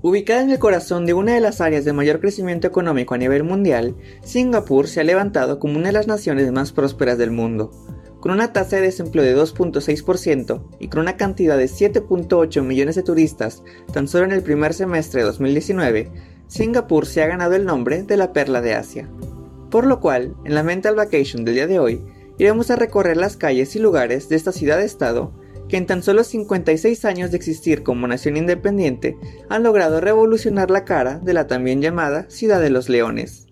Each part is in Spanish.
Ubicada en el corazón de una de las áreas de mayor crecimiento económico a nivel mundial, Singapur se ha levantado como una de las naciones más prósperas del mundo. Con una tasa de desempleo de 2.6% y con una cantidad de 7.8 millones de turistas tan solo en el primer semestre de 2019, Singapur se ha ganado el nombre de la perla de Asia. Por lo cual, en la Mental Vacation del día de hoy, iremos a recorrer las calles y lugares de esta ciudad-estado que en tan solo 56 años de existir como nación independiente han logrado revolucionar la cara de la también llamada Ciudad de los Leones.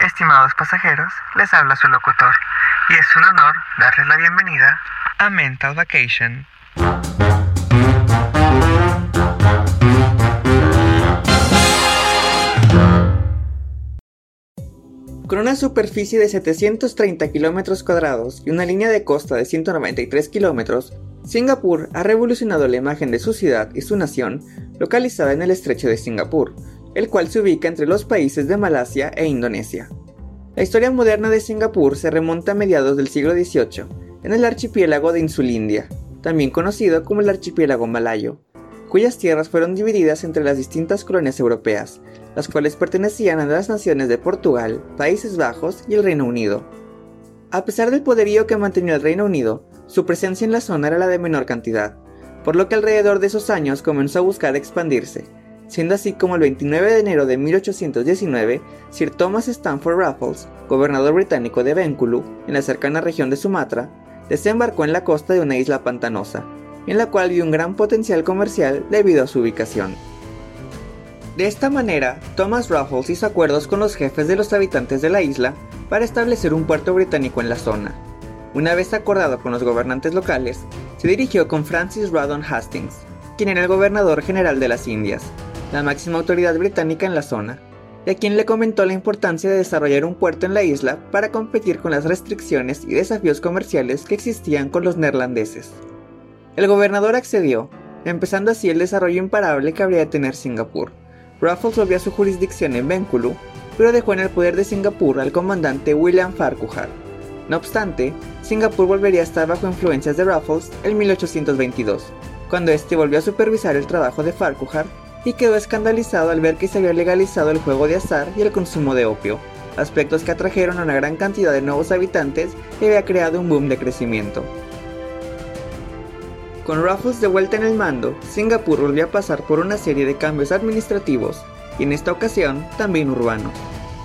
Estimados pasajeros, les habla su locutor y es un honor darles la bienvenida a Mental Vacation. Una superficie de 730 kilómetros cuadrados y una línea de costa de 193 kilómetros, Singapur ha revolucionado la imagen de su ciudad y su nación, localizada en el estrecho de Singapur, el cual se ubica entre los países de Malasia e Indonesia. La historia moderna de Singapur se remonta a mediados del siglo XVIII, en el archipiélago de Insulindia, también conocido como el archipiélago malayo, cuyas tierras fueron divididas entre las distintas colonias europeas, las cuales pertenecían a las naciones de Portugal, Países Bajos y el Reino Unido. A pesar del poderío que mantenía el Reino Unido, su presencia en la zona era la de menor cantidad, por lo que alrededor de esos años comenzó a buscar expandirse, siendo así como el 29 de enero de 1819, Sir Thomas Stanford Raffles, gobernador británico de Benculu, en la cercana región de Sumatra, desembarcó en la costa de una isla pantanosa, en la cual vio un gran potencial comercial debido a su ubicación. De esta manera, Thomas Raffles hizo acuerdos con los jefes de los habitantes de la isla para establecer un puerto británico en la zona. Una vez acordado con los gobernantes locales, se dirigió con Francis Rawdon Hastings, quien era el gobernador general de las Indias, la máxima autoridad británica en la zona, y a quien le comentó la importancia de desarrollar un puerto en la isla para competir con las restricciones y desafíos comerciales que existían con los neerlandeses. El gobernador accedió, empezando así el desarrollo imparable que habría de tener Singapur. Raffles volvió a su jurisdicción en Benculu, pero dejó en el poder de Singapur al comandante William Farquhar. No obstante, Singapur volvería a estar bajo influencias de Raffles en 1822, cuando este volvió a supervisar el trabajo de Farquhar y quedó escandalizado al ver que se había legalizado el juego de azar y el consumo de opio, aspectos que atrajeron a una gran cantidad de nuevos habitantes y había creado un boom de crecimiento. Con Raffles de vuelta en el mando, Singapur volvió a pasar por una serie de cambios administrativos y en esta ocasión también urbanos.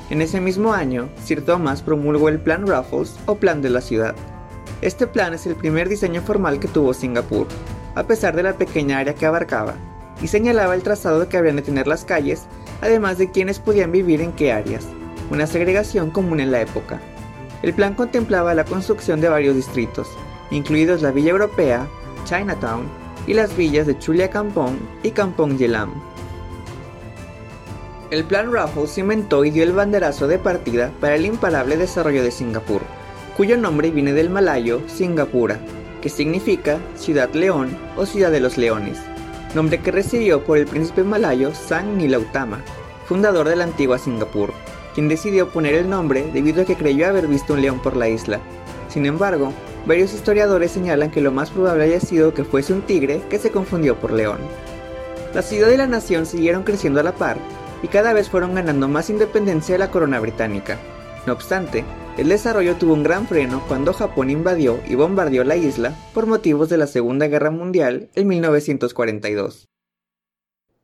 En ese mismo año, Sir Thomas promulgó el Plan Raffles o Plan de la Ciudad. Este plan es el primer diseño formal que tuvo Singapur, a pesar de la pequeña área que abarcaba, y señalaba el trazado que habrían de tener las calles, además de quienes podían vivir en qué áreas, una segregación común en la época. El plan contemplaba la construcción de varios distritos, incluidos la Villa Europea, Chinatown y las villas de Chulia Kampong y Kampong Yelam. El plan Raffles cimentó y dio el banderazo de partida para el imparable desarrollo de Singapur, cuyo nombre viene del malayo Singapura, que significa Ciudad León o Ciudad de los Leones, nombre que recibió por el príncipe malayo Sang Nilautama, fundador de la antigua Singapur, quien decidió poner el nombre debido a que creyó haber visto un león por la isla. Sin embargo, Varios historiadores señalan que lo más probable haya sido que fuese un tigre que se confundió por león. La ciudad y la nación siguieron creciendo a la par y cada vez fueron ganando más independencia de la corona británica. No obstante, el desarrollo tuvo un gran freno cuando Japón invadió y bombardeó la isla por motivos de la Segunda Guerra Mundial en 1942.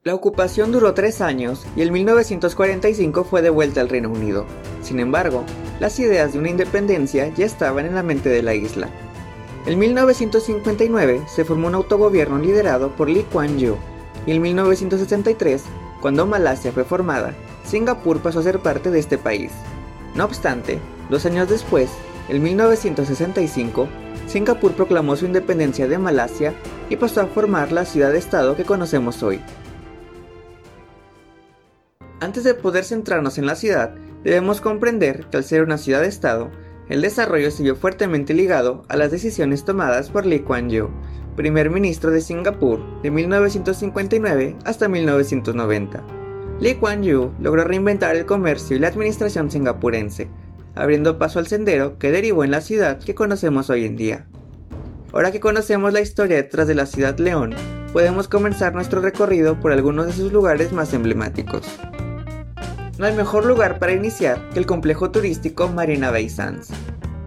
La ocupación duró tres años y en 1945 fue devuelta al Reino Unido. Sin embargo, las ideas de una independencia ya estaban en la mente de la isla. En 1959 se formó un autogobierno liderado por Lee Kuan Yew y en 1963, cuando Malasia fue formada, Singapur pasó a ser parte de este país. No obstante, dos años después, en 1965, Singapur proclamó su independencia de Malasia y pasó a formar la ciudad-estado que conocemos hoy. Antes de poder centrarnos en la ciudad, debemos comprender que al ser una ciudad-estado, el desarrollo se vio fuertemente ligado a las decisiones tomadas por Lee Kuan Yew, primer ministro de Singapur de 1959 hasta 1990. Lee Kuan Yew logró reinventar el comercio y la administración singapurense, abriendo paso al sendero que derivó en la ciudad que conocemos hoy en día. Ahora que conocemos la historia detrás de la ciudad León, podemos comenzar nuestro recorrido por algunos de sus lugares más emblemáticos. No hay mejor lugar para iniciar que el complejo turístico Marina Bay Sands,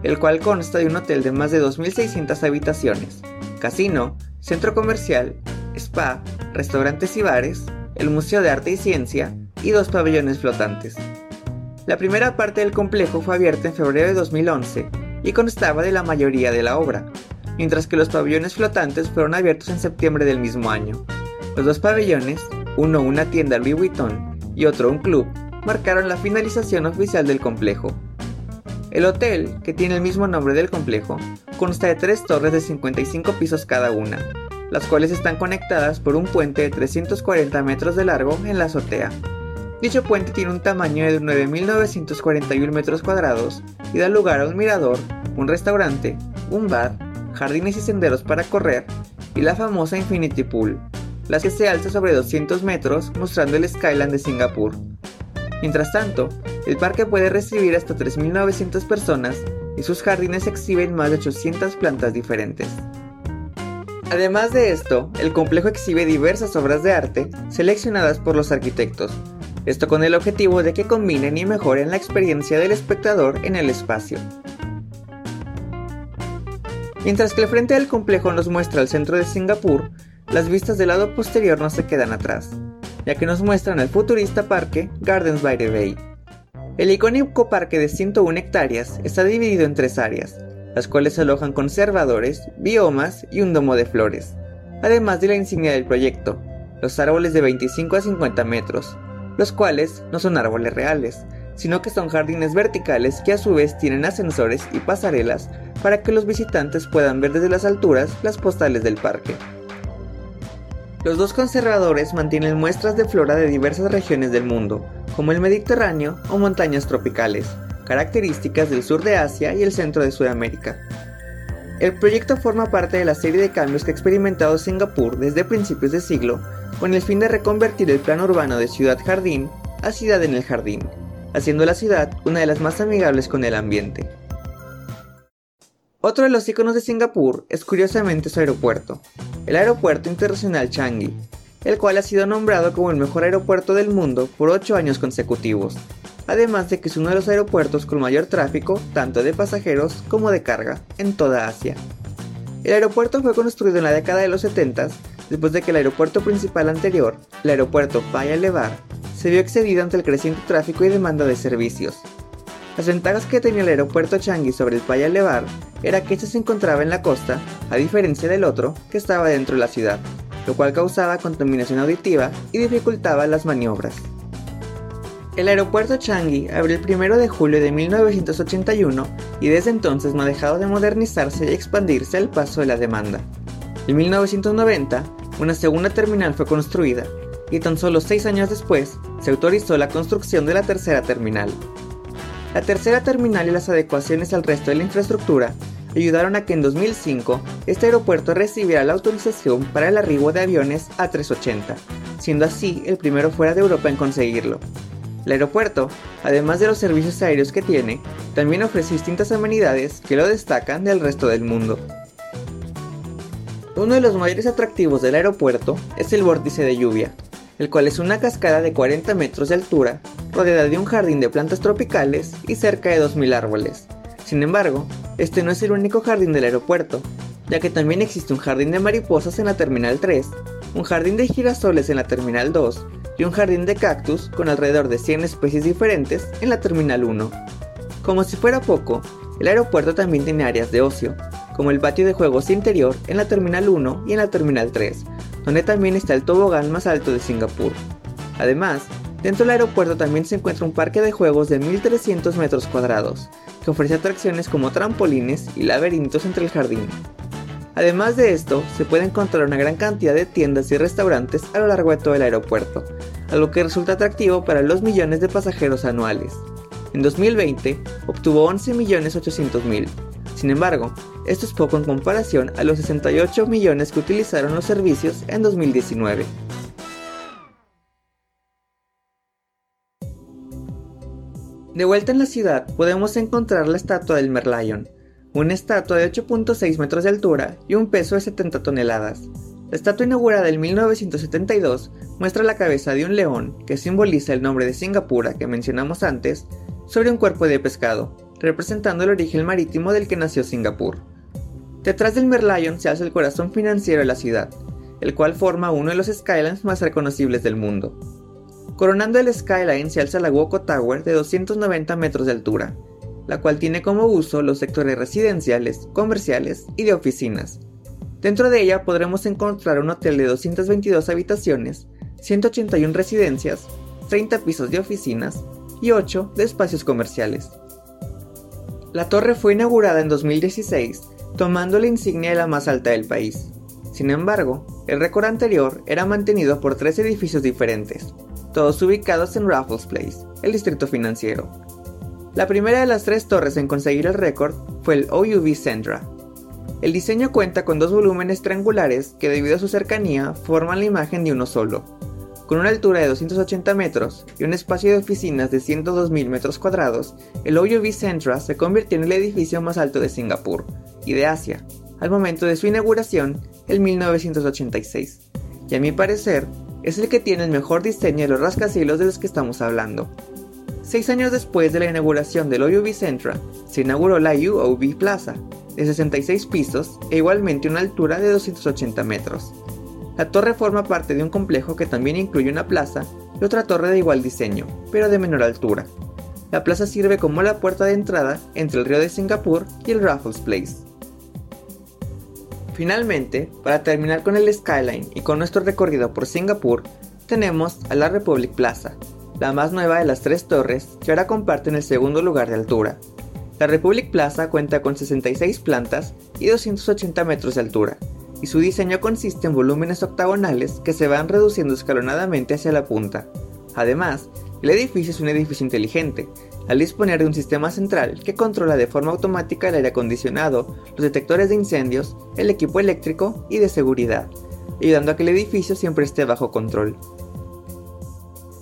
el cual consta de un hotel de más de 2.600 habitaciones, casino, centro comercial, spa, restaurantes y bares, el Museo de Arte y Ciencia y dos pabellones flotantes. La primera parte del complejo fue abierta en febrero de 2011 y constaba de la mayoría de la obra, mientras que los pabellones flotantes fueron abiertos en septiembre del mismo año. Los dos pabellones, uno una tienda Louis Vuitton y otro un club, marcaron la finalización oficial del complejo. El hotel, que tiene el mismo nombre del complejo, consta de tres torres de 55 pisos cada una, las cuales están conectadas por un puente de 340 metros de largo en la azotea. Dicho puente tiene un tamaño de 9.941 metros cuadrados y da lugar a un mirador, un restaurante, un bar, jardines y senderos para correr y la famosa Infinity Pool, la que se alza sobre 200 metros mostrando el skyline de Singapur. Mientras tanto, el parque puede recibir hasta 3.900 personas y sus jardines exhiben más de 800 plantas diferentes. Además de esto, el complejo exhibe diversas obras de arte seleccionadas por los arquitectos, esto con el objetivo de que combinen y mejoren la experiencia del espectador en el espacio. Mientras que el frente del complejo nos muestra el centro de Singapur, las vistas del lado posterior no se quedan atrás, ya que nos muestran el futurista parque Gardens by the Bay. El icónico parque de 101 hectáreas está dividido en tres áreas, las cuales alojan conservadores, biomas y un domo de flores, además de la insignia del proyecto, los árboles de 25 a 50 metros, los cuales no son árboles reales, sino que son jardines verticales que a su vez tienen ascensores y pasarelas para que los visitantes puedan ver desde las alturas las postales del parque. Los dos conservadores mantienen muestras de flora de diversas regiones del mundo, como el Mediterráneo o montañas tropicales, características del sur de Asia y el centro de Sudamérica. El proyecto forma parte de la serie de cambios que ha experimentado Singapur desde principios de siglo, con el fin de reconvertir el plan urbano de ciudad jardín a ciudad en el jardín, haciendo la ciudad una de las más amigables con el ambiente. Otro de los iconos de Singapur es curiosamente su aeropuerto, el Aeropuerto Internacional Changi, el cual ha sido nombrado como el mejor aeropuerto del mundo por 8 años consecutivos, además de que es uno de los aeropuertos con mayor tráfico, tanto de pasajeros como de carga, en toda Asia. El aeropuerto fue construido en la década de los 70 después de que el aeropuerto principal anterior, el aeropuerto Paya Levar, se vio excedido ante el creciente tráfico y demanda de servicios. Las ventajas que tenía el aeropuerto Changi sobre el Paya Levar era que este se encontraba en la costa, a diferencia del otro, que estaba dentro de la ciudad, lo cual causaba contaminación auditiva y dificultaba las maniobras. El aeropuerto Changi abrió el 1 de julio de 1981 y desde entonces no ha dejado de modernizarse y expandirse al paso de la demanda. En 1990, una segunda terminal fue construida, y tan solo seis años después se autorizó la construcción de la tercera terminal. La tercera terminal y las adecuaciones al resto de la infraestructura ayudaron a que en 2005 este aeropuerto recibiera la autorización para el arribo de aviones A380, siendo así el primero fuera de Europa en conseguirlo. El aeropuerto, además de los servicios aéreos que tiene, también ofrece distintas amenidades que lo destacan del resto del mundo. Uno de los mayores atractivos del aeropuerto es el vórtice de lluvia, el cual es una cascada de 40 metros de altura, rodeada de un jardín de plantas tropicales y cerca de 2.000 árboles. Sin embargo, este no es el único jardín del aeropuerto, ya que también existe un jardín de mariposas en la Terminal 3, un jardín de girasoles en la Terminal 2 y un jardín de cactus con alrededor de 100 especies diferentes en la Terminal 1. Como si fuera poco, el aeropuerto también tiene áreas de ocio, como el patio de juegos interior en la Terminal 1 y en la Terminal 3, donde también está el tobogán más alto de Singapur. Además, dentro del aeropuerto también se encuentra un parque de juegos de 1300 metros cuadrados, que ofrece atracciones como trampolines y laberintos entre el jardín. Además de esto, se puede encontrar una gran cantidad de tiendas y restaurantes a lo largo de todo el aeropuerto, algo que resulta atractivo para los millones de pasajeros anuales. En 2020 obtuvo 11.800.000. Sin embargo, esto es poco en comparación a los 68 millones que utilizaron los servicios en 2019. De vuelta en la ciudad podemos encontrar la estatua del Merlion, una estatua de 8.6 metros de altura y un peso de 70 toneladas. La estatua inaugurada en 1972 muestra la cabeza de un león, que simboliza el nombre de Singapur que mencionamos antes, sobre un cuerpo de pescado, representando el origen marítimo del que nació Singapur. Detrás del Merlion se hace el corazón financiero de la ciudad, el cual forma uno de los skylines más reconocibles del mundo. Coronando el skyline se alza la Woko Tower de 290 metros de altura, la cual tiene como uso los sectores residenciales, comerciales y de oficinas. Dentro de ella podremos encontrar un hotel de 222 habitaciones, 181 residencias, 30 pisos de oficinas y 8 de espacios comerciales. La torre fue inaugurada en 2016, tomando la insignia de la más alta del país. Sin embargo, el récord anterior era mantenido por tres edificios diferentes, todos ubicados en Raffles Place, el distrito financiero. La primera de las tres torres en conseguir el récord fue el OUV Centra. El diseño cuenta con dos volúmenes triangulares que debido a su cercanía forman la imagen de uno solo, con una altura de 280 metros y un espacio de oficinas de 102.000 metros cuadrados, el OUV Centra se convirtió en el edificio más alto de Singapur y de Asia, al momento de su inauguración en 1986, y a mi parecer es el que tiene el mejor diseño de los rascacielos de los que estamos hablando. Seis años después de la inauguración del OUV Centra, se inauguró la UOV Plaza, de 66 pisos e igualmente una altura de 280 metros, la torre forma parte de un complejo que también incluye una plaza y otra torre de igual diseño, pero de menor altura. La plaza sirve como la puerta de entrada entre el río de Singapur y el Raffles Place. Finalmente, para terminar con el skyline y con nuestro recorrido por Singapur, tenemos a la Republic Plaza, la más nueva de las tres torres que ahora comparten el segundo lugar de altura. La Republic Plaza cuenta con 66 plantas y 280 metros de altura, y su diseño consiste en volúmenes octagonales que se van reduciendo escalonadamente hacia la punta. Además, el edificio es un edificio inteligente, al disponer de un sistema central que controla de forma automática el aire acondicionado, los detectores de incendios, el equipo eléctrico y de seguridad, ayudando a que el edificio siempre esté bajo control.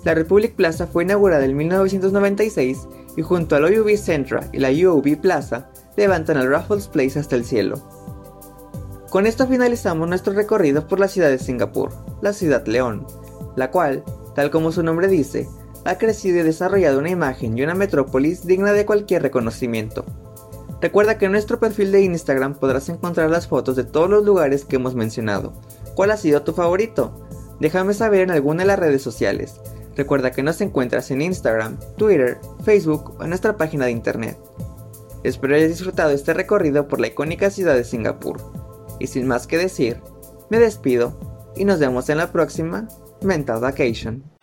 La Republic Plaza fue inaugurada en 1996 y junto al OUV Centra y la UOV Plaza levantan el Raffles Place hasta el cielo. Con esto finalizamos nuestro recorrido por la ciudad de Singapur, la ciudad león, la cual, tal como su nombre dice, ha crecido y desarrollado una imagen y una metrópolis digna de cualquier reconocimiento. Recuerda que en nuestro perfil de Instagram podrás encontrar las fotos de todos los lugares que hemos mencionado. ¿Cuál ha sido tu favorito? Déjame saber en alguna de las redes sociales. Recuerda que nos encuentras en Instagram, Twitter, Facebook o en nuestra página de internet. Espero hayas disfrutado este recorrido por la icónica ciudad de Singapur. Y sin más que decir, me despido y nos vemos en la próxima Mental Vacation.